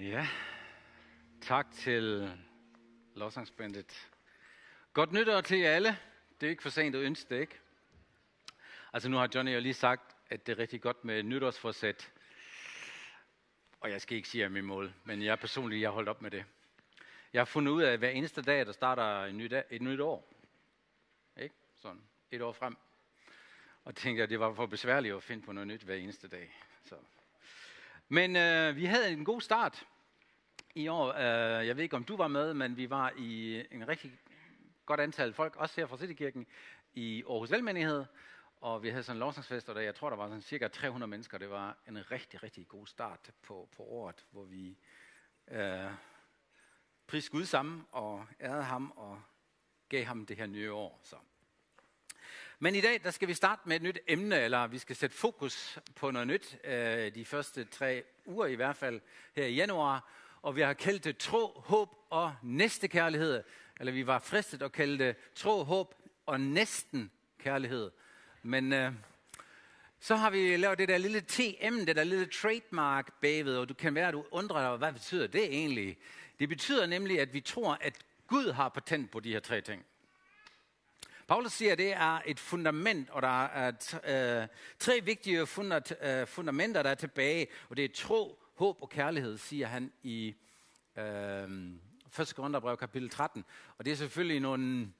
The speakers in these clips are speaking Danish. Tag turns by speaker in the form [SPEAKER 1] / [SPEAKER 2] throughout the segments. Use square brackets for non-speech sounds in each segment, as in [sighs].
[SPEAKER 1] Ja, tak til lovsangsbandet. Godt nytår til jer alle. Det er ikke for sent at ønske det, ikke? Altså nu har Johnny jo lige sagt, at det er rigtig godt med nytårsforsæt. Og jeg skal ikke sige, at min mål, men jeg personligt, jeg har holdt op med det. Jeg har fundet ud af, at hver eneste dag, der starter et nyt, et nyt år. Ikke? Sådan et år frem. Og tænkte, at det var for besværligt at finde på noget nyt hver eneste dag. Så. Men øh, vi havde en god start i år. Øh, jeg ved ikke, om du var med, men vi var i en rigtig godt antal folk, også her fra Citykirken, i Aarhus Velmenighed. Og vi havde sådan en lovsangsfest, og der, jeg tror, der var sådan cirka 300 mennesker. Det var en rigtig, rigtig god start på, på året, hvor vi øh, priste Gud sammen og ærede ham og gav ham det her nye år. Så. Men i dag, der skal vi starte med et nyt emne, eller vi skal sætte fokus på noget nyt, øh, de første tre uger i hvert fald, her i januar. Og vi har kaldt det tro, håb og næstekærlighed. Eller vi var fristet at kalde det tro, håb og næsten kærlighed. Men øh, så har vi lavet det der lille TM, det der lille trademark bagved, og du kan være, at du undrer dig, hvad betyder det egentlig? Det betyder nemlig, at vi tror, at Gud har patent på de her tre ting. Paulus siger, at det er et fundament, og der er øh, tre vigtige fundat, øh, fundamenter, der er tilbage, og det er tro, håb og kærlighed, siger han i øh, 1. Korintherbrev kapitel 13. Og det er selvfølgelig nogle...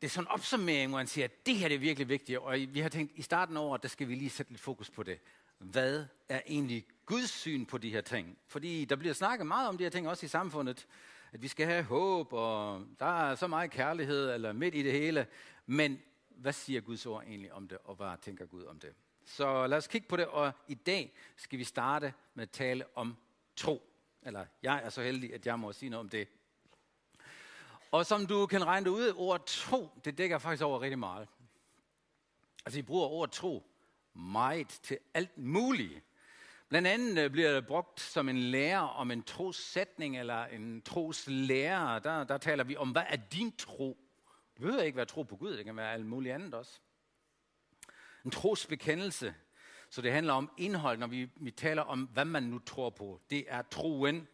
[SPEAKER 1] Det er sådan en opsummering, hvor han siger, at det her det er virkelig vigtigt, og vi har tænkt, i starten af året, der skal vi lige sætte lidt fokus på det. Hvad er egentlig Guds syn på de her ting? Fordi der bliver snakket meget om de her ting også i samfundet at vi skal have håb, og der er så meget kærlighed, eller midt i det hele. Men hvad siger Guds ord egentlig om det, og hvad tænker Gud om det? Så lad os kigge på det, og i dag skal vi starte med at tale om tro. Eller jeg er så heldig, at jeg må sige noget om det. Og som du kan regne det ud, ordet tro, det dækker faktisk over rigtig meget. Altså, I bruger ordet tro meget til alt muligt. Blandt andet øh, bliver det brugt som en lærer om en trossætning eller en troslærer. Der, der taler vi om, hvad er din tro? Det behøver ikke være tro på Gud, det kan være alt muligt andet også. En trosbekendelse. Så det handler om indhold, når vi, vi taler om, hvad man nu tror på. Det er troen.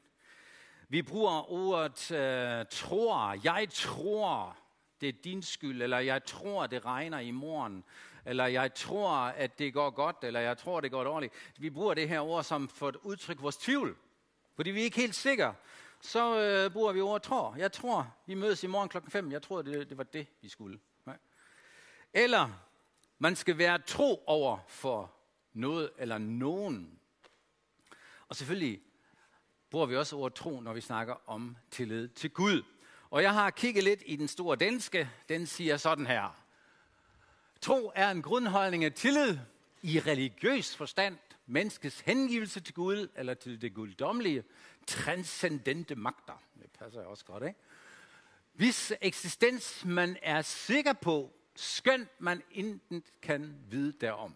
[SPEAKER 1] Vi bruger ordet øh, tror. Jeg tror, det er din skyld, eller jeg tror, det regner i morgen eller jeg tror, at det går godt, eller jeg tror, det går dårligt. Vi bruger det her ord som for at udtrykke vores tvivl, fordi vi er ikke helt sikre. Så øh, bruger vi ordet tror. Jeg tror, vi mødes i morgen klokken 5. Jeg tror, det, det var det, vi skulle. Nej. Eller man skal være tro over for noget eller nogen. Og selvfølgelig bruger vi også ordet tro, når vi snakker om tillid til Gud. Og jeg har kigget lidt i den store danske. Den siger sådan her. Tro er en grundholdning af tillid i religiøs forstand, menneskets hengivelse til Gud, eller til det guddommelige, transcendente magter. Det passer også godt, ikke? Hvis eksistens man er sikker på, skønt man intet kan vide derom.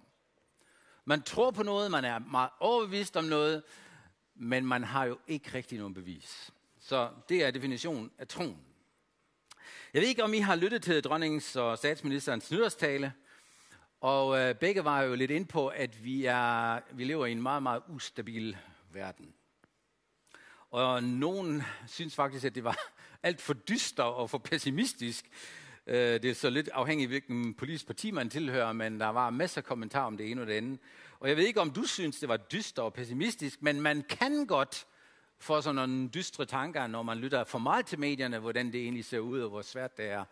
[SPEAKER 1] Man tror på noget, man er meget overbevist om noget, men man har jo ikke rigtig nogen bevis. Så det er definitionen af troen. Jeg ved ikke, om I har lyttet til dronningens og statsministerens nytårstale, og øh, begge var jo lidt ind på, at vi, er, vi lever i en meget, meget ustabil verden. Og nogen synes faktisk, at det var [laughs] alt for dyster og for pessimistisk. Øh, det er så lidt afhængigt, hvilken politisk parti man tilhører, men der var masser af kommentarer om det ene og det andet. Og jeg ved ikke, om du synes, det var dyster og pessimistisk, men man kan godt få sådan nogle dystre tanker, når man lytter for meget til medierne, hvordan det egentlig ser ud og hvor svært det er.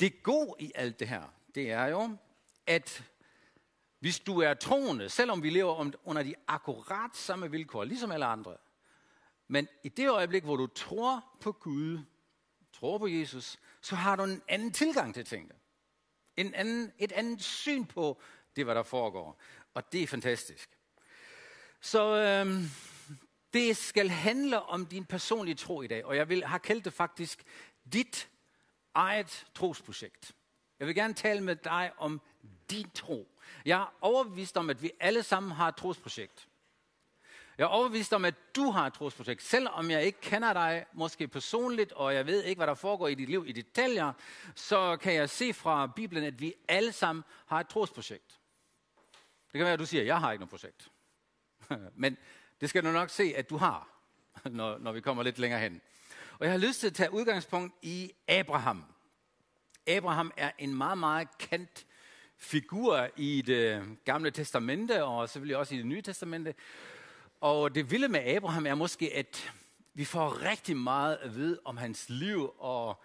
[SPEAKER 1] Det gode i alt det her, det er jo, at hvis du er troende, selvom vi lever under de akkurat samme vilkår, ligesom alle andre, men i det øjeblik, hvor du tror på Gud, tror på Jesus, så har du en anden tilgang til tingene. En anden, et andet syn på det, hvad der foregår. Og det er fantastisk. Så øhm, det skal handle om din personlige tro i dag, og jeg vil, har kaldt det faktisk dit eget trosprojekt. Jeg vil gerne tale med dig om din tro. Jeg er overbevist om, at vi alle sammen har et trosprojekt. Jeg er overbevist om, at du har et trosprojekt. Selvom jeg ikke kender dig, måske personligt, og jeg ved ikke, hvad der foregår i dit liv i detaljer, så kan jeg se fra Bibelen, at vi alle sammen har et trosprojekt. Det kan være, at du siger, at jeg har ikke noget projekt. [laughs] men, Det skal du nok se, at du har, [laughs] når, når vi kommer lidt længere hen. Og jeg har lyst til at tage udgangspunkt i Abraham. Abraham er en meget, meget kendt figur i det gamle testamente, og selvfølgelig også i det nye testamente. Og det vilde med Abraham er måske, at vi får rigtig meget at vide om hans liv og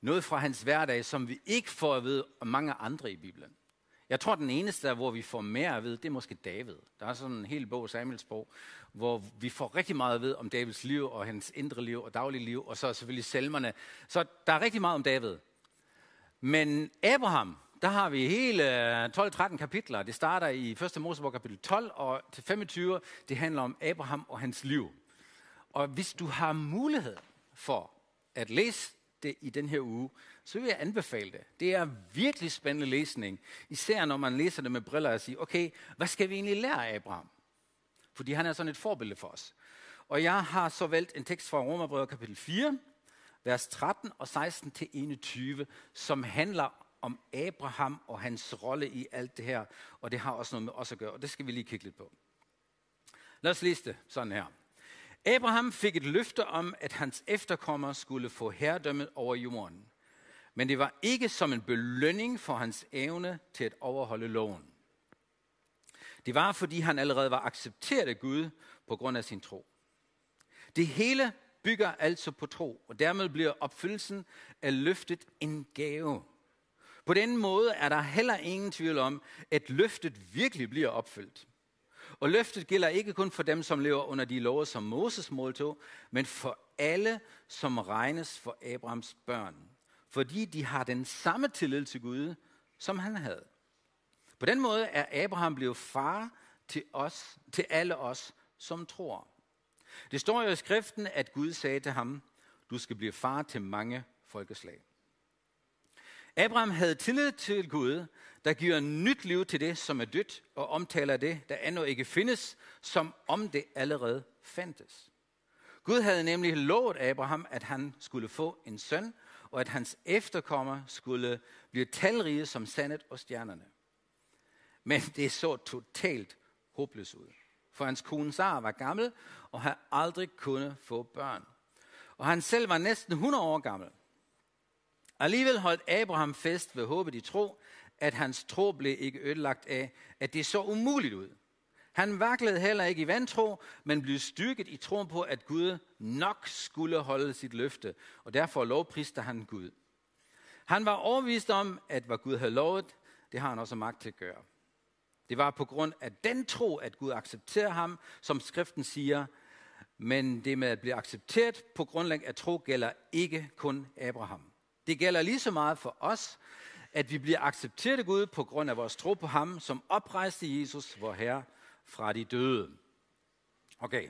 [SPEAKER 1] noget fra hans hverdag, som vi ikke får at vide om mange andre i Bibelen. Jeg tror, den eneste, hvor vi får mere at vide, det er måske David. Der er sådan en hel bog, Samuels bog, hvor vi får rigtig meget at vide om Davids liv og hans indre liv og daglige liv, og så selvfølgelig salmerne. Så der er rigtig meget om David. Men Abraham, der har vi hele øh, 12-13 kapitler. Det starter i 1. Mosebog kapitel 12 og til 25. Det handler om Abraham og hans liv. Og hvis du har mulighed for at læse det i den her uge, så vil jeg anbefale det. Det er virkelig spændende læsning, især når man læser det med briller og siger, okay, hvad skal vi egentlig lære af Abraham? Fordi han er sådan et forbillede for os. Og jeg har så valgt en tekst fra Romerbrevet kapitel 4, vers 13 og 16 til 21, som handler om Abraham og hans rolle i alt det her, og det har også noget med os at gøre, og det skal vi lige kigge lidt på. Lad os læse det sådan her. Abraham fik et løfte om, at hans efterkommere skulle få herredømmet over jorden. Men det var ikke som en belønning for hans evne til at overholde loven. Det var, fordi han allerede var accepteret af Gud på grund af sin tro. Det hele bygger altså på tro, og dermed bliver opfyldelsen af løftet en gave. På den måde er der heller ingen tvivl om, at løftet virkelig bliver opfyldt. Og løftet gælder ikke kun for dem, som lever under de love, som Moses måltog, men for alle, som regnes for Abrahams børn. Fordi de har den samme tillid til Gud, som han havde. På den måde er Abraham blevet far til os, til alle os, som tror. Det står jo i skriften, at Gud sagde til ham, du skal blive far til mange folkeslag. Abraham havde tillid til Gud, der giver nyt liv til det, som er dødt, og omtaler det, der endnu ikke findes, som om det allerede fandtes. Gud havde nemlig lovet Abraham, at han skulle få en søn, og at hans efterkommer skulle blive talrige som sandet og stjernerne. Men det så totalt håbløst ud. For hans kone Sara var gammel og havde aldrig kunnet få børn. Og han selv var næsten 100 år gammel. Alligevel holdt Abraham fest ved håbet i tro, at hans tro blev ikke ødelagt af, at det så umuligt ud. Han vaklede heller ikke i vantro, men blev styrket i troen på, at Gud nok skulle holde sit løfte, og derfor lovpriste han Gud. Han var overvist om, at hvad Gud havde lovet, det har han også magt til at gøre. Det var på grund af den tro, at Gud accepterer ham, som skriften siger, men det med at blive accepteret på grundlag af tro gælder ikke kun Abraham. Det gælder lige så meget for os, at vi bliver accepteret af Gud på grund af vores tro på ham, som oprejste Jesus, vor Herre, fra de døde. Okay,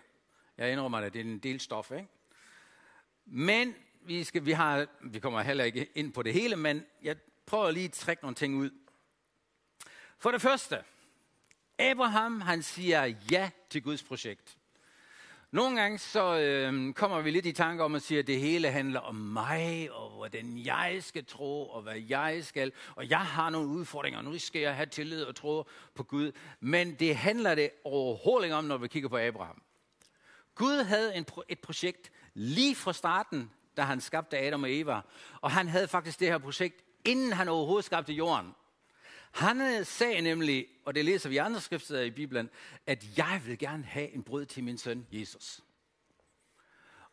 [SPEAKER 1] jeg indrømmer, at det er en del stof, ikke? Men vi, skal, vi, har, vi kommer heller ikke ind på det hele, men jeg prøver lige at trække nogle ting ud. For det første, Abraham han siger ja til Guds projekt. Nogle gange så øh, kommer vi lidt i tanke om at sige, at det hele handler om mig, og hvordan jeg skal tro, og hvad jeg skal. Og jeg har nogle udfordringer, og nu skal jeg have tillid og tro på Gud. Men det handler det overhovedet ikke om, når vi kigger på Abraham. Gud havde en, et projekt lige fra starten, da han skabte Adam og Eva. Og han havde faktisk det her projekt, inden han overhovedet skabte jorden. Han øh, sagde nemlig, og det læser vi i andre skriftsteder i Bibelen, at jeg vil gerne have en brød til min søn Jesus.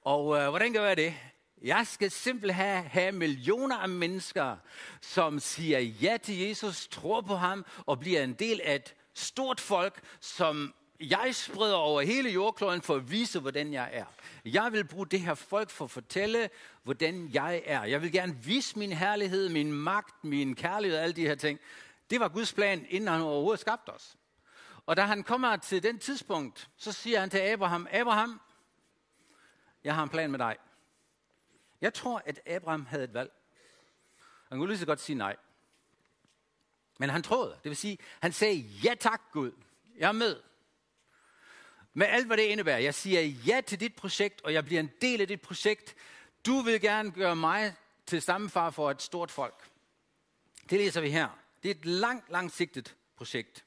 [SPEAKER 1] Og øh, hvordan gør jeg det? Jeg skal simpelthen have, have millioner af mennesker, som siger ja til Jesus, tror på ham og bliver en del af et stort folk, som jeg spreder over hele jordkloden for at vise, hvordan jeg er. Jeg vil bruge det her folk for at fortælle, hvordan jeg er. Jeg vil gerne vise min herlighed, min magt, min kærlighed og alle de her ting. Det var Guds plan, inden han overhovedet skabte os. Og da han kommer til den tidspunkt, så siger han til Abraham, Abraham, jeg har en plan med dig. Jeg tror, at Abraham havde et valg. Han kunne lige så godt sige nej. Men han troede. Det vil sige, han sagde, ja tak Gud, jeg er med. Med alt, hvad det indebærer. Jeg siger ja til dit projekt, og jeg bliver en del af dit projekt. Du vil gerne gøre mig til stammefar for et stort folk. Det læser vi her. Det er et langt, langsigtet projekt.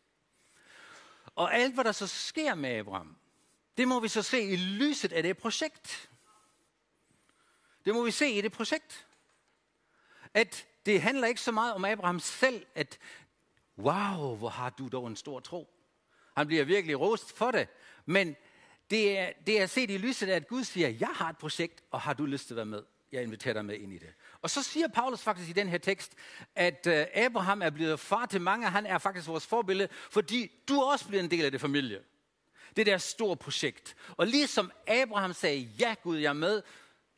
[SPEAKER 1] Og alt, hvad der så sker med Abraham, det må vi så se i lyset af det projekt. Det må vi se i det projekt. At det handler ikke så meget om Abraham selv, at wow, hvor har du dog en stor tro. Han bliver virkelig rost for det. Men det er, det er set i lyset af, at Gud siger, jeg har et projekt, og har du lyst til at være med? Jeg inviterer dig med ind i det. Og så siger Paulus faktisk i den her tekst, at øh, Abraham er blevet far til mange, han er faktisk vores forbillede, fordi du også bliver en del af det familie. Det der store projekt. Og ligesom Abraham sagde, ja Gud, jeg er med,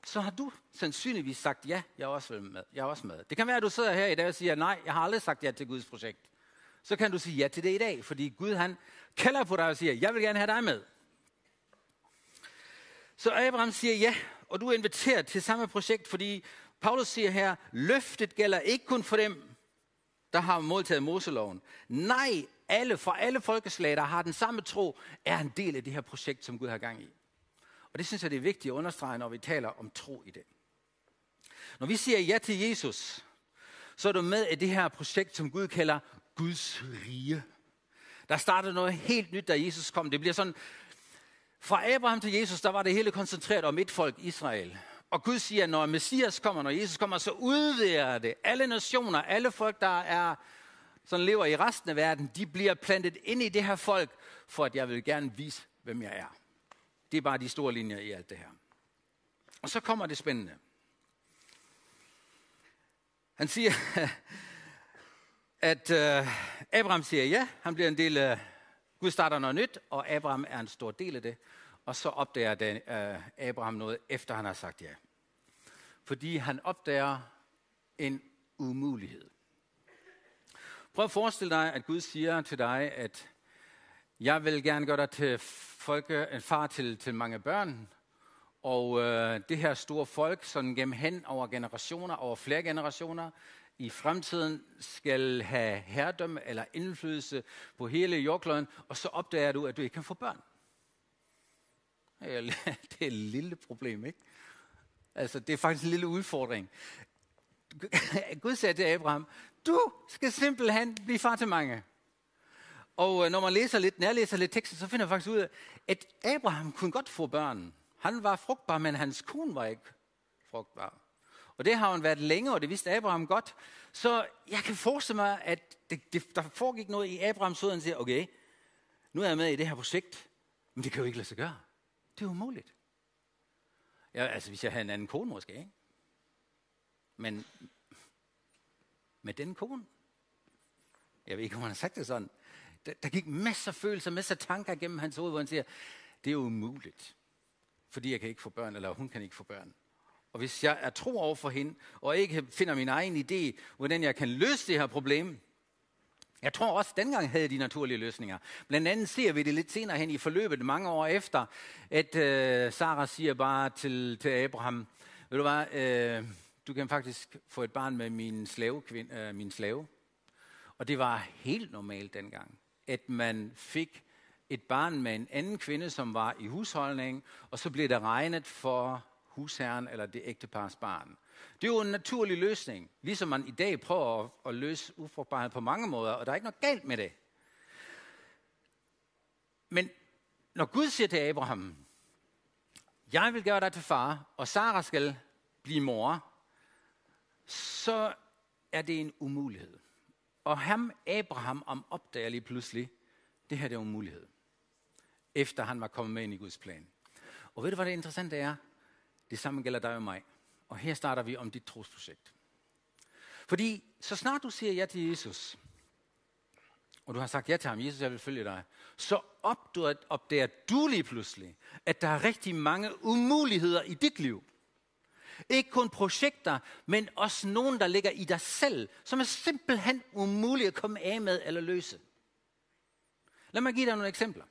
[SPEAKER 1] så har du sandsynligvis sagt, ja, jeg er også med. Jeg er også med. Det kan være, at du sidder her i dag og siger, nej, jeg har aldrig sagt ja til Guds projekt. Så kan du sige ja til det i dag, fordi Gud han kalder på dig og siger, jeg vil gerne have dig med. Så Abraham siger ja, og du er inviteret til samme projekt, fordi Paulus siger her, løftet gælder ikke kun for dem, der har modtaget Moseloven. Nej, alle fra alle folkeslag, der har den samme tro, er en del af det her projekt, som Gud har gang i. Og det synes jeg, det er vigtigt at understrege, når vi taler om tro i det. Når vi siger ja til Jesus, så er du med i det her projekt, som Gud kalder Guds rige. Der startede noget helt nyt, da Jesus kom. Det bliver sådan, fra Abraham til Jesus, der var det hele koncentreret om et folk, Israel. Og Gud siger, når Messias kommer, når Jesus kommer, så udvider det. Alle nationer, alle folk, der er, som lever i resten af verden, de bliver plantet ind i det her folk, for at jeg vil gerne vise, hvem jeg er. Det er bare de store linjer i alt det her. Og så kommer det spændende. Han siger, [laughs] at øh, Abraham siger ja, han bliver en del af, Gud starter noget nyt, og Abraham er en stor del af det. Og så opdager den, øh, Abraham noget, efter han har sagt ja. Fordi han opdager en umulighed. Prøv at forestille dig, at Gud siger til dig, at jeg vil gerne gøre dig til folke, en far til, til mange børn, og øh, det her store folk, sådan gennem hen over generationer, over flere generationer, i fremtiden skal have herredømme eller indflydelse på hele jordkloden, og så opdager du, at du ikke kan få børn. [laughs] Det er et lille problem, ikke? Altså, det er faktisk en lille udfordring. [laughs] Gud sagde til Abraham, du skal simpelthen blive far til mange. Og øh, når man læser lidt, nærlæser lidt teksten, så finder man faktisk ud af, at Abraham kunne godt få børn. Han var frugtbar, men hans kone var ikke frugtbar. Og det har han været længe, og det vidste Abraham godt. Så jeg kan forestille mig, at det, det, der foregik noget i Abrahams hoved, og han siger, okay, nu er jeg med i det her projekt, men det kan jo ikke lade sig gøre. Det er umuligt. Ja, altså hvis jeg havde en anden kone måske, ikke? Men med den kone, jeg ved ikke, om han har sagt det sådan, der, der gik masser af følelser, masser af tanker gennem hans hoved, hvor han siger, det er umuligt, fordi jeg kan ikke få børn, eller hun kan ikke få børn. Og hvis jeg er tro over for hende, og ikke finder min egen idé, hvordan jeg kan løse det her problem, jeg tror også, at dengang havde de naturlige løsninger. Blandt andet ser vi det lidt senere hen i forløbet, mange år efter, at øh, Sarah siger bare til, til Abraham, ved du hvad, øh, du kan faktisk få et barn med min slave, kvind, øh, min slave. Og det var helt normalt dengang at man fik et barn med en anden kvinde, som var i husholdning, og så blev det regnet for husherren eller det ægtepars barn. Det er jo en naturlig løsning, ligesom man i dag prøver at, at løse ufrugtbarhed på mange måder, og der er ikke noget galt med det. Men når Gud siger til Abraham, jeg vil gøre dig til far, og Sara skal blive mor, så er det en umulighed. Og ham, Abraham, om opdager lige pludselig, det her det er en mulighed. Efter han var kommet med ind i Guds plan. Og ved du, hvad det interessante er? Det samme gælder dig og mig. Og her starter vi om dit trosprojekt. Fordi så snart du siger ja til Jesus, og du har sagt ja til ham, Jesus, jeg vil følge dig, så opdager du lige pludselig, at der er rigtig mange umuligheder i dit liv. Ikke kun projekter, men også nogen, der ligger i dig selv, som er simpelthen umulige at komme af med eller løse. Lad mig give dig nogle eksempler.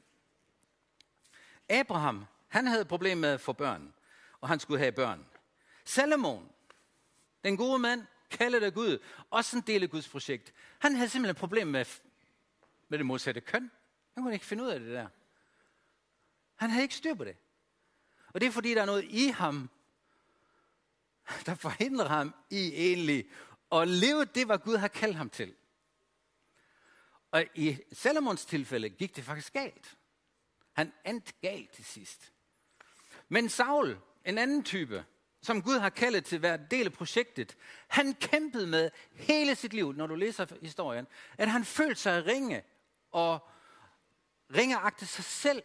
[SPEAKER 1] Abraham, han havde problemer med at få børn, og han skulle have børn. Salomon, den gode mand, kaldet af Gud, også en del af Guds projekt. Han havde simpelthen et problem med, med det modsatte køn. Han kunne ikke finde ud af det der. Han havde ikke styr på det. Og det er fordi, der er noget i ham, der forhindrer ham i egentlig at leve det, hvad Gud har kaldt ham til. Og i Salomons tilfælde gik det faktisk galt. Han endte galt til sidst. Men Saul, en anden type, som Gud har kaldet til at være del af projektet, han kæmpede med hele sit liv, når du læser historien, at han følte sig ringe og ringeagte sig selv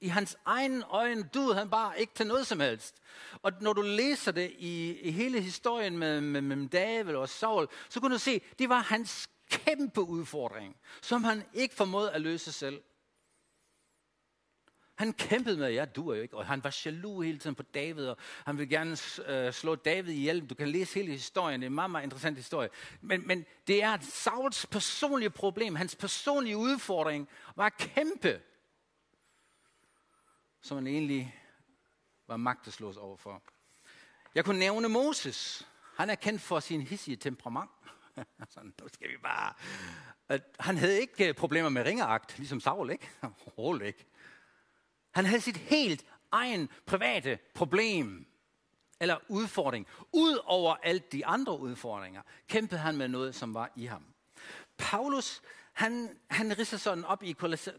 [SPEAKER 1] i hans egen øjne duede han bare ikke til noget som helst. Og når du læser det i, i hele historien med, med, med David og Saul, så kunne du se, det var hans kæmpe udfordring, som han ikke formåede at løse selv. Han kæmpede med, ja, du er jo ikke, og han var jaloux hele tiden på David, og han ville gerne øh, slå David ihjel. Du kan læse hele historien, det er en meget, meget interessant historie. Men, men det er Sauls personlige problem, hans personlige udfordring var kæmpe som han egentlig var magteslås overfor. Jeg kunne nævne Moses. Han er kendt for sin hissige temperament. [laughs] Sådan, nu skal vi bare... At han havde ikke problemer med ringeagt, ligesom Saul, ikke? [laughs] Overhovedet ikke. Han havde sit helt egen private problem eller udfordring. Ud over alt de andre udfordringer, kæmpede han med noget, som var i ham. Paulus, han, han ridser sådan op i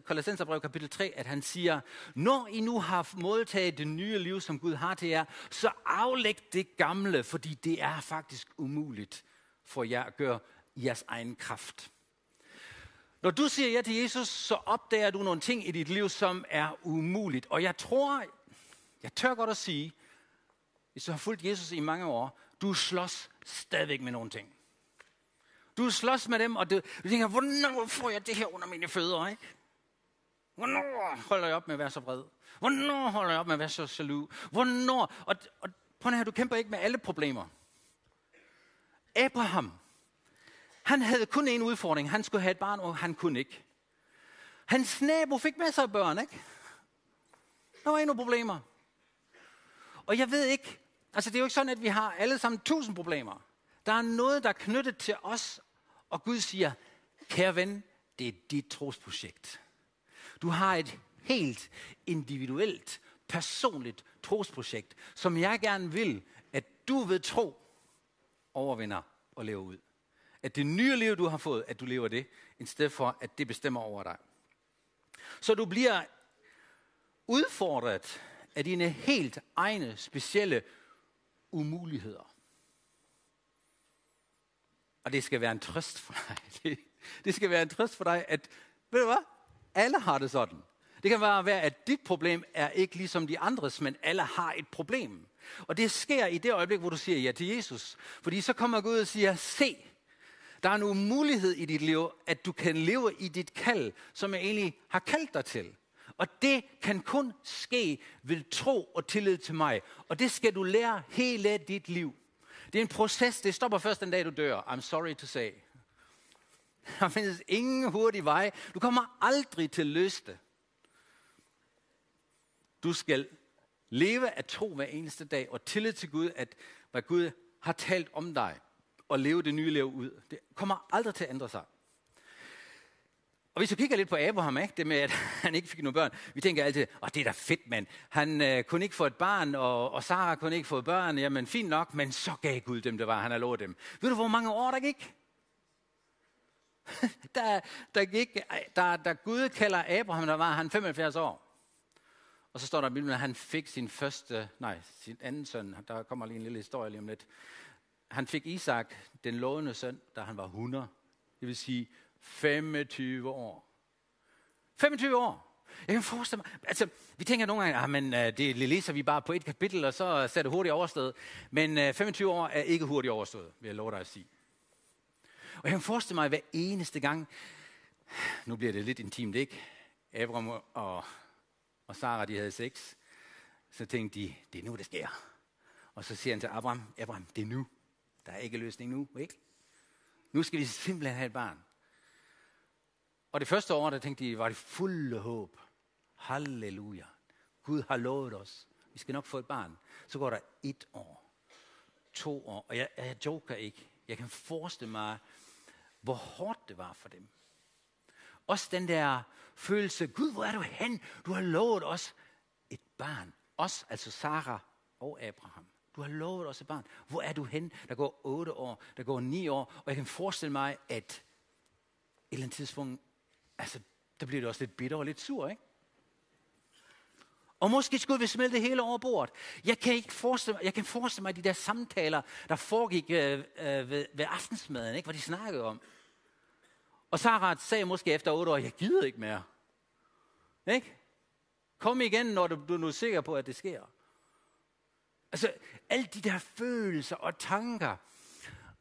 [SPEAKER 1] Kolossenserbrev kapitel 3, at han siger, når I nu har modtaget det nye liv, som Gud har til jer, så aflæg det gamle, fordi det er faktisk umuligt for jer at gøre i jeres egen kraft. Når du siger ja til Jesus, så opdager du nogle ting i dit liv, som er umuligt. Og jeg tror, jeg tør godt at sige, hvis du har fulgt Jesus i mange år, du slås stadigvæk med nogle ting. Du slås med dem, og du, du tænker, hvornår får jeg det her under mine fødder, ikke? Hvornår holder jeg op med at være så vred? Hvornår holder jeg op med at være så jaloux? Hvornår? Og, og prøv at høre, du kæmper ikke med alle problemer. Abraham, han havde kun en udfordring. Han skulle have et barn, og han kunne ikke. Hans nabo fik masser af børn, ikke? Der var endnu problemer. Og jeg ved ikke, altså det er jo ikke sådan, at vi har alle sammen tusind problemer. Der er noget, der er knyttet til os, og Gud siger, kære ven, det er dit trosprojekt. Du har et helt individuelt, personligt trosprojekt, som jeg gerne vil, at du ved tro overvinder og lever ud. At det nye liv, du har fået, at du lever det, i stedet for, at det bestemmer over dig. Så du bliver udfordret af dine helt egne, specielle umuligheder. Og det skal være en trøst for dig. [laughs] Det, det skal være en trøst for dig, at, ved du hvad? Alle har det sådan. Det kan bare være, at dit problem er ikke ligesom de andres, men alle har et problem. Og det sker i det øjeblik, hvor du siger ja til Jesus. Fordi så kommer Gud og siger, se, der er en mulighed i dit liv, at du kan leve i dit kald, som jeg egentlig har kaldt dig til. Og det kan kun ske ved tro og tillid til mig. Og det skal du lære hele dit liv. Det er en proces, det stopper først den dag, du dør. I'm sorry to say. Der findes ingen hurtig vej. Du kommer aldrig til at løse det. Du skal leve af tro hver eneste dag, og tillid til Gud, at hvad Gud har talt om dig, og leve det nye liv ud. Det kommer aldrig til at ændre sig. Og hvis du kigger lidt på Abraham, ikke? det med, at [laughs] han ikke fik nogen børn, vi tænker altid, at oh, det er da fedt, mand. Han øh, kunne ikke få et barn, og, og Sara kunne ikke få et børn. Jamen, fint nok, men så gav Gud dem, det var, han har lovet dem. Ved du, hvor mange år der gik? [laughs] der, der gik, der, der Gud kalder Abraham, der var han 75 år. Og så står der i Bibelen, at han fik sin første, nej, sin anden søn. Der kommer lige en lille historie lige om lidt. Han fik Isak, den lovende søn, da han var 100. Det vil sige 25 år. 25 år. Jeg kan forestille mig, altså, vi tænker nogle gange, ah, men, øh, det læser ligesom, vi bare på et kapitel, og så øh, ser det hurtigt overstået. Men øh, 25 år er ikke hurtigt overstået, vil jeg love dig at sige. Og jeg kan forestille mig, at hver eneste gang, [sighs] nu bliver det lidt intimt, ikke? Abraham og, og Sara, de havde sex, så tænkte de, det er nu, det sker. Og så siger han til Abraham, Abraham, det er nu. Der er ikke løsning nu, ikke? Nu skal de simpelthen have et barn. Og det første år, der tænkte de, var det fulde håb. Halleluja. Gud har lovet os. Vi skal nok få et barn. Så går der et år. To år. Og jeg, jeg joker ikke. Jeg kan forestille mig, hvor hårdt det var for dem. Også den der følelse, Gud, hvor er du hen? Du har lovet os et barn. Os, altså Sara og Abraham. Du har lovet os et barn. Hvor er du hen? Der går otte år, der går ni år, og jeg kan forestille mig, at et eller andet tidspunkt altså, der bliver det også lidt bitter og lidt sur, ikke? Og måske skulle vi smelte det hele over bordet. Jeg kan ikke forestille, jeg kan forestille mig de der samtaler, der foregik øh, øh, ved, ved aftensmaden, ikke? hvad de snakkede om. Og Sarah sagde måske efter otte år, jeg gider ikke mere. Ikke? Kom igen, når du, du nu er sikker på, at det sker. Altså, alle de der følelser og tanker.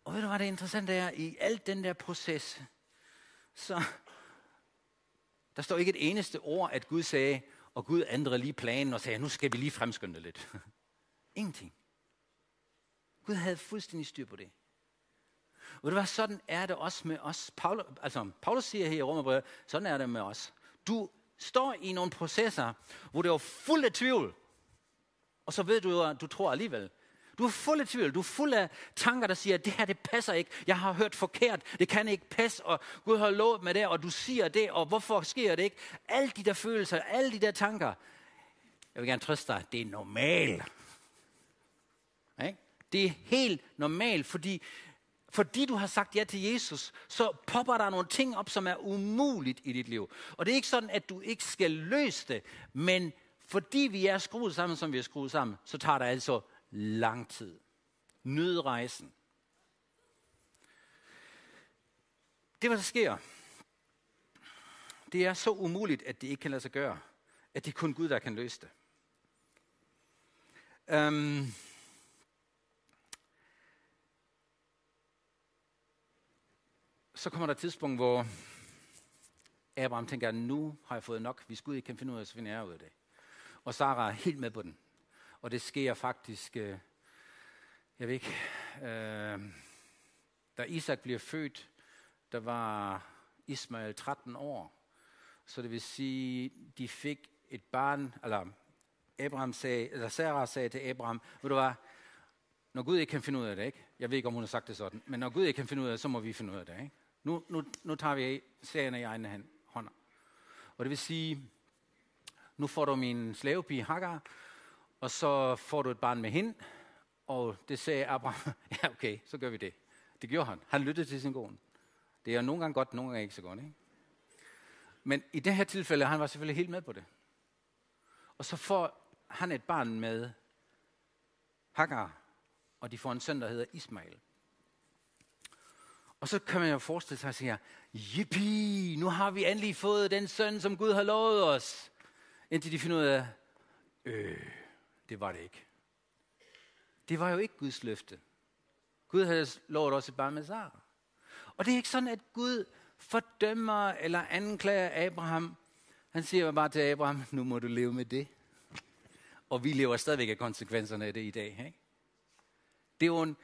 [SPEAKER 1] Og ved du, hvad det interessante er? I alt den der proces, så der står ikke et eneste ord, at Gud sagde, og Gud ændrede lige planen og sagde, nu skal vi lige fremskynde lidt. [laughs] Ingenting. Gud havde fuldstændig styr på det. Og det var sådan er det også med os. Paulus, altså, Paulus siger her i Romerbrevet, sådan er det med os. Du står i nogle processer, hvor det er fuld af tvivl. Og så ved du, at du tror alligevel. Du er fuld af tvivl. Du er fuld af tanker, der siger, at det her det passer ikke. Jeg har hørt forkert. Det kan ikke passe. Og Gud har lovet med det, og du siger det. Og hvorfor sker det ikke? Alle de der følelser, alle de der tanker. Jeg vil gerne trøste dig. Det er normalt. Det er helt normalt, fordi fordi du har sagt ja til Jesus, så popper der nogle ting op, som er umuligt i dit liv. Og det er ikke sådan, at du ikke skal løse det, men fordi vi er skruet sammen, som vi er skruet sammen, så tager det altså lang tid. Nyd rejsen. Det, hvad der sker, det er så umuligt, at det ikke kan lade sig gøre. At det er kun Gud, der kan løse det. Um, så kommer der et tidspunkt, hvor Abraham tænker, nu har jeg fået nok. Hvis Gud ikke kan finde ud af, så finder jeg ud af det. Og Sara er helt med på den. Og det sker faktisk, øh, jeg ved ikke, øh, da Isak bliver født, der var Ismael 13 år. Så det vil sige, de fik et barn, eller Abraham sagde, eller Sarah sagde til Abraham, ved du hvad, når Gud ikke kan finde ud af det, ikke? Jeg ved ikke, om hun har sagt det sådan, men når Gud ikke kan finde ud af det, så må vi finde ud af det, ikke? Nu, nu, nu tager vi sagerne i egne hånder. Og det vil sige, nu får du min slavepige Hagar, og så får du et barn med hende. Og det sagde Abraham, [laughs] ja okay, så gør vi det. Det gjorde han. Han lyttede til sin kone. Det er nogle gange godt, nogle gange ikke så godt. Ikke? Men i det her tilfælde, han var selvfølgelig helt med på det. Og så får han et barn med Hagar, og de får en søn, der hedder Ismail. Og så kan man jo forestille sig og sige, Yippie, nu har vi endelig fået den søn, som Gud har lovet os. Indtil de finder ud af, øh, det var det ikke. Det var jo ikke Guds løfte. Gud havde lovet også et barn med Sara. Og det er ikke sådan, at Gud fordømmer eller anklager Abraham. Han siger bare til Abraham, nu må du leve med det. Og vi lever stadigvæk af konsekvenserne af det i dag. Ikke? Det er jo en,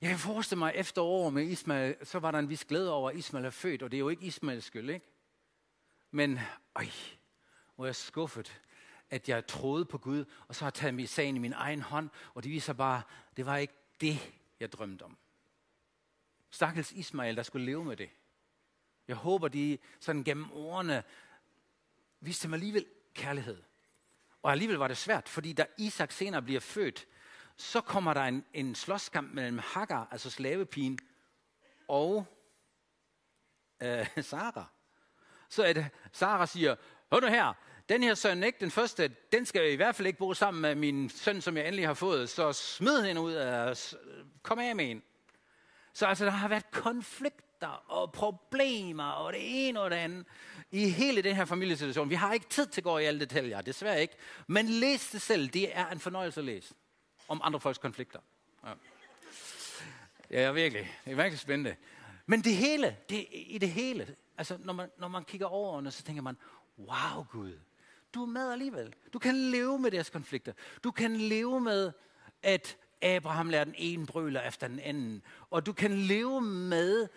[SPEAKER 1] jeg kan forestille mig, efter år med Ismael, så var der en vis glæde over, at Ismael er født, og det er jo ikke Ismaels skyld, ikke? Men, øj, hvor er skuffet, at jeg troede på Gud, og så har taget min sagen i min egen hånd, og det viser bare, det var ikke det, jeg drømte om. Stakkels Ismael, der skulle leve med det. Jeg håber, de sådan gennem årene viste mig alligevel kærlighed. Og alligevel var det svært, fordi da Isak senere bliver født, så kommer der en, en slåskamp mellem Hagar, altså slavepigen, og øh, Sara. Så at Sara siger, hør nu her, den her søn, ikke den første, den skal i hvert fald ikke bo sammen med min søn, som jeg endelig har fået, så smid hende ud af, kom af med en. Så altså, der har været konflikter og problemer og det ene og det andet i hele den her familiesituation. Vi har ikke tid til at gå i alle detaljer, desværre ikke. Men læs det selv, det er en fornøjelse at læse om andre folks konflikter. Ja, ja virkelig. Det er virkelig spændende. Men det hele, det, i det hele, altså når man, når man kigger over så tænker man, wow Gud, du er med alligevel. Du kan leve med deres konflikter. Du kan leve med, at Abraham lærer den ene brøler efter den anden. Og du kan leve med,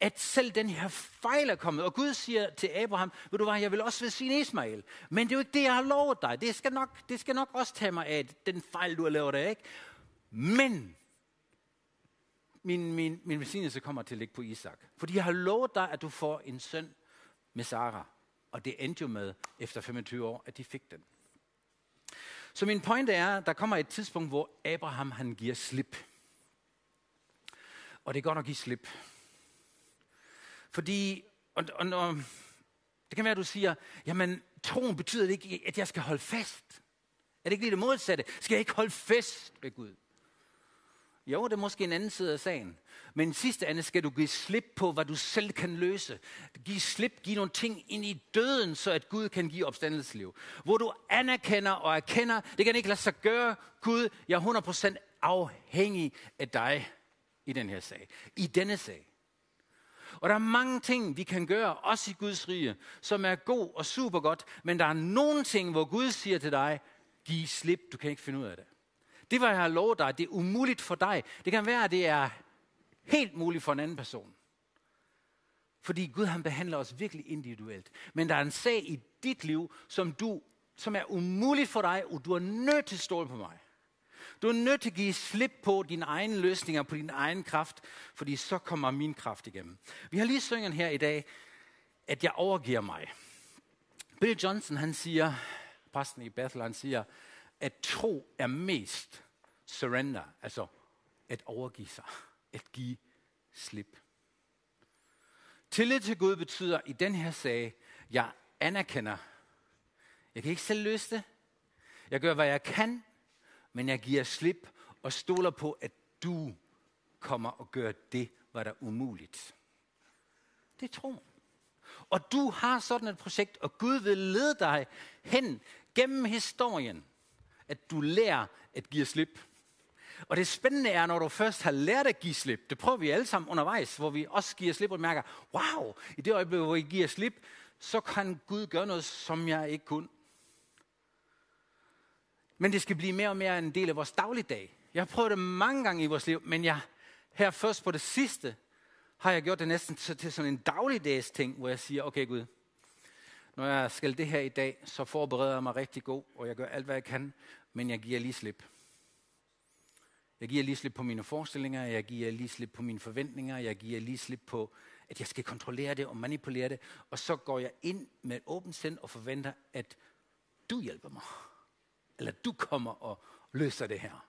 [SPEAKER 1] at selv den her fejl er kommet. Og Gud siger til Abraham, ved du hvad, jeg vil også velsigne Ismail. Men det er jo ikke det, jeg har lovet dig. Det skal nok, det skal nok også tage mig af, den fejl, du har lavet dig, ikke? Men min, min, min velsignelse kommer til at ligge på Isak. Fordi jeg har lovet dig, at du får en søn med Sara. Og det endte jo med, efter 25 år, at de fik den. Så min pointe er, der kommer et tidspunkt, hvor Abraham han giver slip. Og det er godt at give slip. Fordi, og, og og, Det kan være, at du siger, jamen troen betyder det ikke, at jeg skal holde fast. Er det ikke lige det modsatte? Skal jeg ikke holde fast ved Gud? Jo, det er måske en anden side af sagen. Men sidste andet skal du give slip på, hvad du selv kan løse. Giv slip, giv nogle ting ind i døden, så at Gud kan give opstandelsesliv. Hvor du anerkender og erkender, det kan ikke lade sig gøre. Gud, jeg er 100% afhængig af dig i den her sag. I denne sag. Og der er mange ting, vi kan gøre, også i Guds rige, som er god og super godt. Men der er nogle ting, hvor Gud siger til dig, giv slip, du kan ikke finde ud af det. Det var jeg har lovet dig, det er umuligt for dig. Det kan være, at det er helt muligt for en anden person. Fordi Gud han behandler os virkelig individuelt. Men der er en sag i dit liv, som, du, som er umuligt for dig, og du er nødt til at stole på mig. Du er nødt til at give slip på dine egne løsninger, på din egen kraft, fordi så kommer min kraft igennem. Vi har lige synget her i dag, at jeg overgiver mig. Bill Johnson, han siger, præsten i Bethel, han siger, at tro er mest surrender, altså at overgive sig, at give slip. Tillid til Gud betyder i den her sag, jeg anerkender. Jeg kan ikke selv løse det. Jeg gør, hvad jeg kan, men jeg giver slip og stoler på, at du kommer og gør det, hvad der er umuligt. Det tror tro. Og du har sådan et projekt, og Gud vil lede dig hen gennem historien, at du lærer at give slip. Og det spændende er, når du først har lært at give slip, det prøver vi alle sammen undervejs, hvor vi også giver slip og mærker, wow, i det øjeblik, hvor vi giver slip, så kan Gud gøre noget, som jeg ikke kunne. Men det skal blive mere og mere en del af vores dagligdag. Jeg har prøvet det mange gange i vores liv, men jeg, her først på det sidste, har jeg gjort det næsten til, til sådan en dagligdags ting, hvor jeg siger, okay Gud, når jeg skal det her i dag, så forbereder jeg mig rigtig god, og jeg gør alt, hvad jeg kan, men jeg giver lige slip. Jeg giver lige slip på mine forestillinger, jeg giver lige slip på mine forventninger, jeg giver lige slip på, at jeg skal kontrollere det og manipulere det, og så går jeg ind med et åbent sind og forventer, at du hjælper mig. Eller du kommer og løser det her.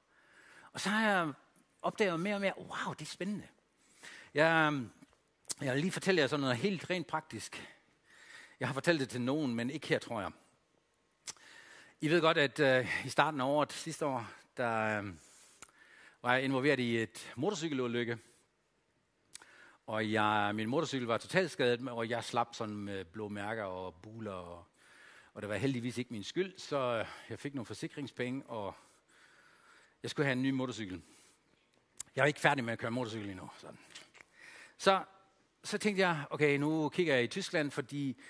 [SPEAKER 1] Og så har jeg opdaget mere og mere, wow, det er spændende. Jeg, jeg vil lige fortælle jer sådan noget helt rent praktisk. Jeg har fortalt det til nogen, men ikke her, tror jeg. I ved godt, at øh, i starten af året, sidste år, der øh, var jeg involveret i et motorcykelulykke. Og jeg, min motorcykel var totalt skadet, og jeg slap sådan med blå mærker og buler. Og, og det var heldigvis ikke min skyld, så øh, jeg fik nogle forsikringspenge, og jeg skulle have en ny motorcykel. Jeg er ikke færdig med at køre motorcykel endnu. Sådan. Så, så tænkte jeg, okay, nu kigger jeg i Tyskland, fordi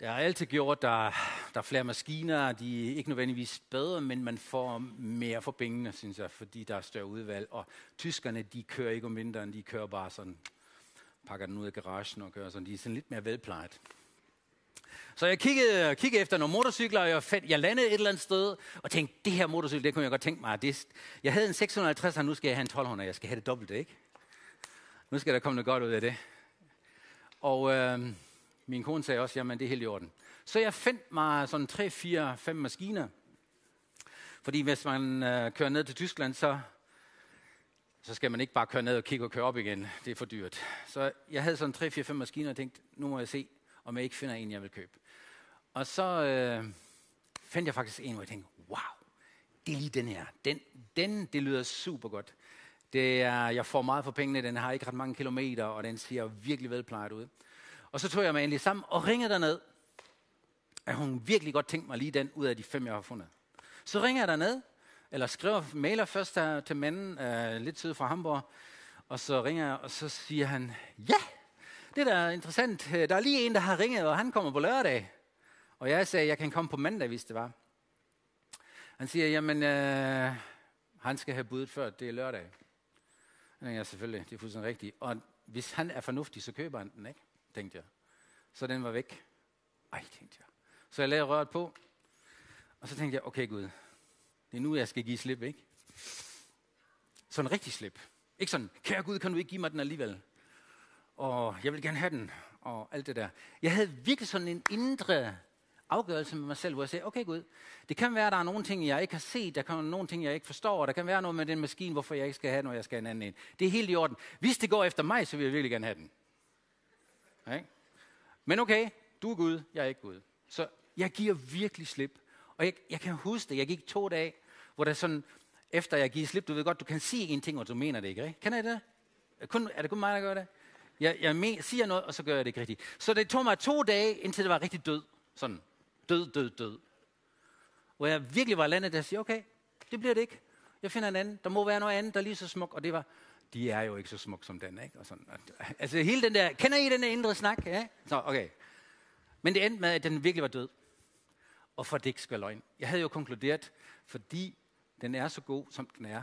[SPEAKER 1] der er altid gjort, der, der er flere maskiner, de er ikke nødvendigvis bedre, men man får mere for pengene, synes jeg, fordi der er større udvalg. Og tyskerne, de kører ikke om vinteren, de kører bare sådan, pakker den ud af garagen og kører sådan, de er sådan lidt mere velplejet. Så jeg kiggede, kiggede efter nogle motorcykler, og jeg, fandt, jeg landede et eller andet sted, og tænkte, det her motorcykel, det kunne jeg godt tænke mig. Det, jeg havde en 650, og nu skal jeg have en 1200, jeg skal have det dobbelt, ikke? Nu skal der komme noget godt ud af det. Og øh, min kone sagde også, jamen det er helt i orden. Så jeg fandt mig sådan 3, 4, 5 maskiner. Fordi hvis man øh, kører ned til Tyskland, så, så skal man ikke bare køre ned og kigge og køre op igen. Det er for dyrt. Så jeg havde sådan 3, 4, 5 maskiner og tænkte, nu må jeg se, om jeg ikke finder en, jeg vil købe. Og så øh, fandt jeg faktisk en, hvor jeg tænkte, wow, det er lige den her. Den, den det lyder super godt. Det er, jeg får meget for pengene, den har ikke ret mange kilometer, og den ser virkelig velplejet ud. Og så tog jeg mig endelig sammen og ringede derned. At hun virkelig godt tænkte mig lige den ud af de fem, jeg har fundet. Så ringer jeg derned, eller skriver, mailer først der, til manden, øh, lidt syd fra Hamburg, og så ringer jeg, og så siger han, ja, det er da interessant. Der er lige en, der har ringet, og han kommer på lørdag. Og jeg sagde, jeg kan komme på mandag, hvis det var. Han siger, jamen, øh, han skal have budet før, det er lørdag. Jeg tænker, selvfølgelig, det er fuldstændig rigtigt. Og hvis han er fornuftig, så køber han den, ikke? Tænkte jeg. Så den var væk. Ej, tænkte jeg. Så jeg lagde røret på. Og så tænkte jeg, okay Gud, det er nu, jeg skal give slip, ikke? Sådan rigtig slip. Ikke sådan, kære Gud, kan du ikke give mig den alligevel? Og jeg vil gerne have den, og alt det der. Jeg havde virkelig sådan en indre afgørelse med mig selv, hvor jeg sagde, okay Gud, det kan være, at der er nogle ting, jeg ikke har set, der kan være nogle ting, jeg ikke forstår, og der kan være noget med den maskine, hvorfor jeg ikke skal have den, når jeg skal have en anden en. Det er helt i orden. Hvis det går efter mig, så vil jeg virkelig gerne have den. Okay? Men okay, Du er Gud, jeg er ikke Gud. Så jeg giver virkelig slip. Og jeg, jeg kan huske det, jeg gik to dage, hvor der sådan, efter jeg giver slip, du ved godt, du kan sige en ting, og du mener det ikke, ikke? Kan jeg det? Er, kun, er det kun mig, der gør det? Jeg, jeg men, siger noget, og så gør jeg det ikke rigtigt. Så det tog mig to dage, indtil det var rigtig død. Sådan, død, død, død. Hvor jeg virkelig var landet der og siger, okay, det bliver det ikke. Jeg finder en anden. Der må være noget andet, der er lige så smuk. Og det var, de er jo ikke så smuk som den, ikke? Og sådan, altså hele den der, kender I den der indre snak? Ja? Så, okay. Men det endte med, at den virkelig var død. Og for det ikke skal løgn. Jeg havde jo konkluderet, fordi den er så god, som den er,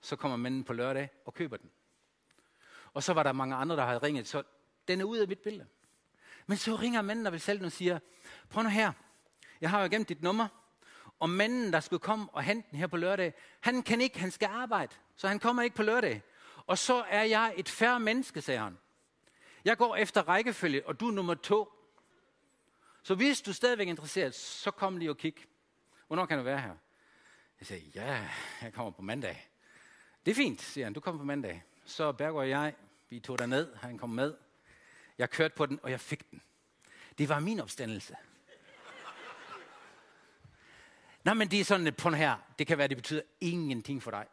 [SPEAKER 1] så kommer manden på lørdag og køber den. Og så var der mange andre, der havde ringet, så den er ude af mit billede. Men så ringer manden og vil sælge den og siger, prøv nu her, jeg har jo gemt dit nummer, og manden, der skulle komme og hente den her på lørdag, han kan ikke, han skal arbejde, så han kommer ikke på lørdag. Og så er jeg et færre menneske, sagde han. Jeg går efter rækkefølge, og du er nummer to. Så hvis du stadigvæk er interesseret, så kom lige og kig. Hvornår kan du være her? Jeg sagde, ja, jeg kommer på mandag. Det er fint, siger han, du kommer på mandag. Så Berger og jeg, vi tog ned, han kom med. Jeg kørte på den, og jeg fik den. Det var min opstandelse. Nej, men det er sådan på her. Det kan være, det betyder ingenting for dig.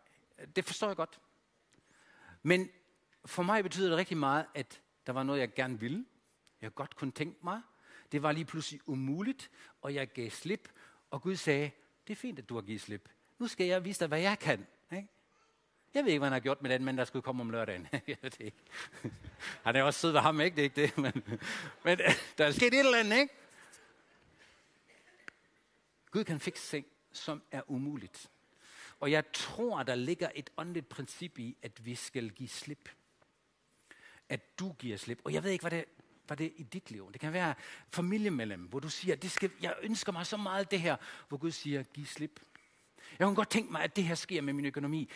[SPEAKER 1] Det forstår jeg godt. Men for mig betyder det rigtig meget, at der var noget, jeg gerne ville. Jeg godt kunne tænke mig. Det var lige pludselig umuligt, og jeg gav slip. Og Gud sagde, det er fint, at du har givet slip. Nu skal jeg vise dig, hvad jeg kan. Ikke? Jeg ved ikke, hvad han har gjort med den mand, der skulle komme om lørdagen. [laughs] jeg ved det ikke. Han er også sød ved ham, ikke? Det er ikke det. Men, men der er sket et eller andet, ikke? Gud kan fikse ting, som er umuligt. Og jeg tror, der ligger et åndeligt princip i, at vi skal give slip. At du giver slip. Og jeg ved ikke, hvad det, hvad det er i dit liv. Det kan være familiemedlem, hvor du siger, det skal, jeg ønsker mig så meget det her, hvor Gud siger, giv slip. Jeg kunne godt tænke mig, at det her sker med min økonomi.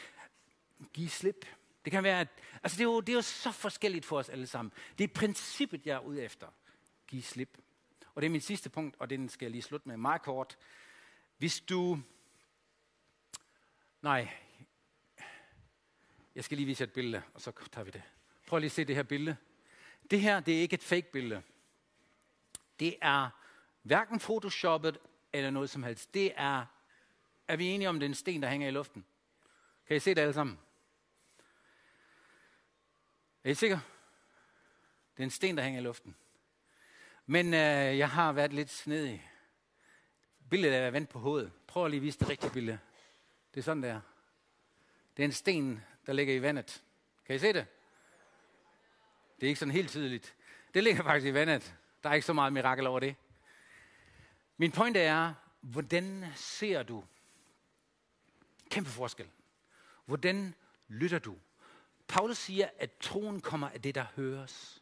[SPEAKER 1] Giv slip. Det kan være, at, altså det er, jo, det er jo så forskelligt for os alle sammen. Det er princippet, jeg er ude efter. Giv slip. Og det er min sidste punkt, og den skal jeg lige slutte med meget kort. Hvis du... Nej, jeg skal lige vise et billede, og så tager vi det. Prøv lige at se det her billede. Det her, det er ikke et fake billede. Det er hverken photoshoppet eller noget som helst. Det er, er vi enige om, det er en sten, der hænger i luften? Kan I se det alle sammen? Er I sikre? Det er en sten, der hænger i luften. Men øh, jeg har været lidt snedig. Billedet er vendt på hovedet. Prøv lige at vise det rigtige billede. Det er sådan der. Det er en sten, der ligger i vandet. Kan I se det? Det er ikke sådan helt tydeligt. Det ligger faktisk i vandet. Der er ikke så meget mirakel over det. Min pointe er, hvordan ser du? Kæmpe forskel. Hvordan lytter du? Paulus siger, at troen kommer af det, der høres.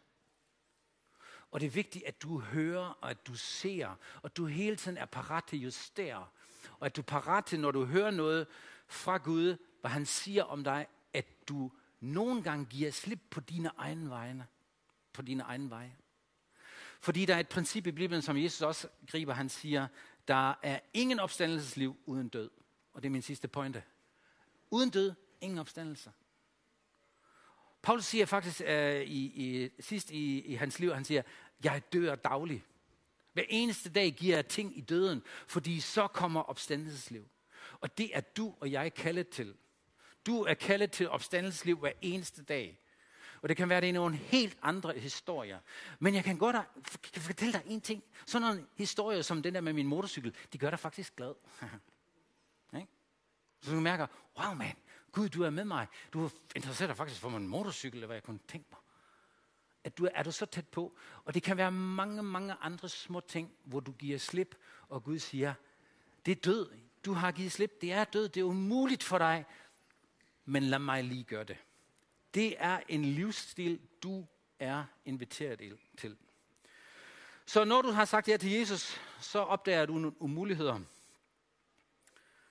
[SPEAKER 1] Og det er vigtigt, at du hører, og at du ser, og du hele tiden er parat til at justere. Og at du er parat til, når du hører noget fra Gud, hvad han siger om dig, at du nogle gange giver slip på dine egne vegne. På dine egne veje. Fordi der er et princip i Bibelen, som Jesus også griber. Han siger, der er ingen opstandelsesliv uden død. Og det er min sidste pointe. Uden død, ingen opstandelse. Paulus siger faktisk øh, i, i, sidst i, i hans liv, han siger, jeg dør dagligt. Hver eneste dag giver jeg ting i døden, fordi så kommer opstandelsesliv. Og det er du og jeg kaldet til. Du er kaldet til opstandelsesliv hver eneste dag. Og det kan være, at det er nogle helt andre historier. Men jeg kan godt kan fortælle dig en ting. Sådan nogle historier som den der med min motorcykel, de gør dig faktisk glad. [laughs] Så du mærker, wow man, Gud, du er med mig. Du interesserer dig faktisk for min motorcykel, eller hvad jeg kunne tænke mig. At du er du så tæt på. Og det kan være mange, mange andre små ting, hvor du giver slip, og Gud siger, det er død. Du har givet slip. Det er død. Det er umuligt for dig. Men lad mig lige gøre det. Det er en livsstil, du er inviteret til. Så når du har sagt ja til Jesus, så opdager du nogle umuligheder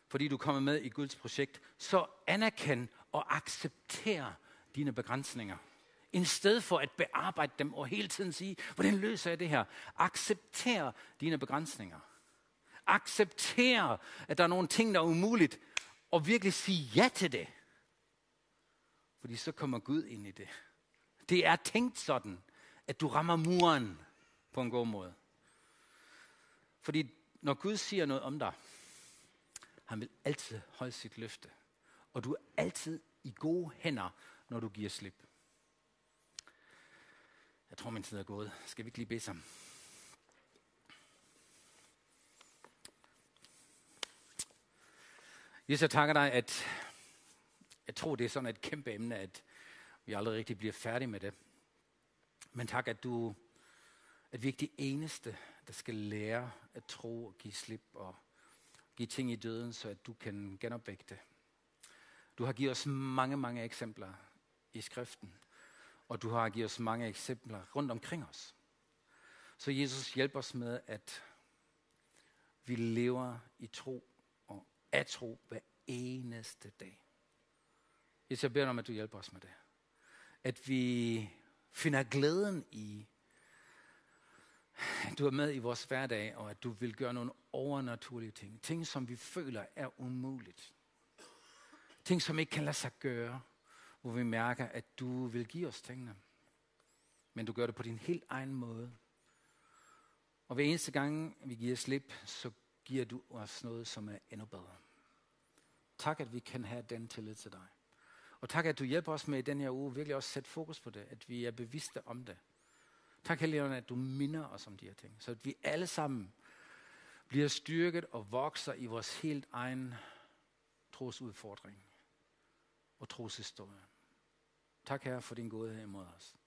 [SPEAKER 1] fordi du kommer med i Guds projekt, så anerkend og accepter dine begrænsninger. I stedet for at bearbejde dem og hele tiden sige, hvordan løser jeg det her? Accepter dine begrænsninger. Accepter, at der er nogle ting, der er umuligt, og virkelig sige ja til det. Fordi så kommer Gud ind i det. Det er tænkt sådan, at du rammer muren på en god måde. Fordi når Gud siger noget om dig, han vil altid holde sit løfte. Og du er altid i gode hænder, når du giver slip. Jeg tror, min tid er gået. Skal vi ikke lige bede sammen? Jesus, jeg takker dig, at jeg tror, det er sådan et kæmpe emne, at vi aldrig rigtig bliver færdige med det. Men tak, at du at vi ikke er de eneste, der skal lære at tro og give slip og give ting i døden, så at du kan genopvække det. Du har givet os mange, mange eksempler i skriften, og du har givet os mange eksempler rundt omkring os. Så Jesus hjælper os med, at vi lever i tro og at tro hver eneste dag. Jesus, jeg beder om, at du hjælper os med det. At vi finder glæden i, du er med i vores hverdag, og at du vil gøre nogle overnaturlige ting. Ting, som vi føler er umuligt. Ting, som ikke kan lade sig gøre, hvor vi mærker, at du vil give os tingene. Men du gør det på din helt egen måde. Og hver eneste gang, vi giver slip, så giver du os noget, som er endnu bedre. Tak, at vi kan have den tillid til dig. Og tak, at du hjælper os med i den her uge virkelig også sætte fokus på det, at vi er bevidste om det. Tak, Helligånd, at du minder os om de her ting, så at vi alle sammen bliver styrket og vokser i vores helt egen trosudfordring og troshistorie. Tak, Herre, for din godhed imod os.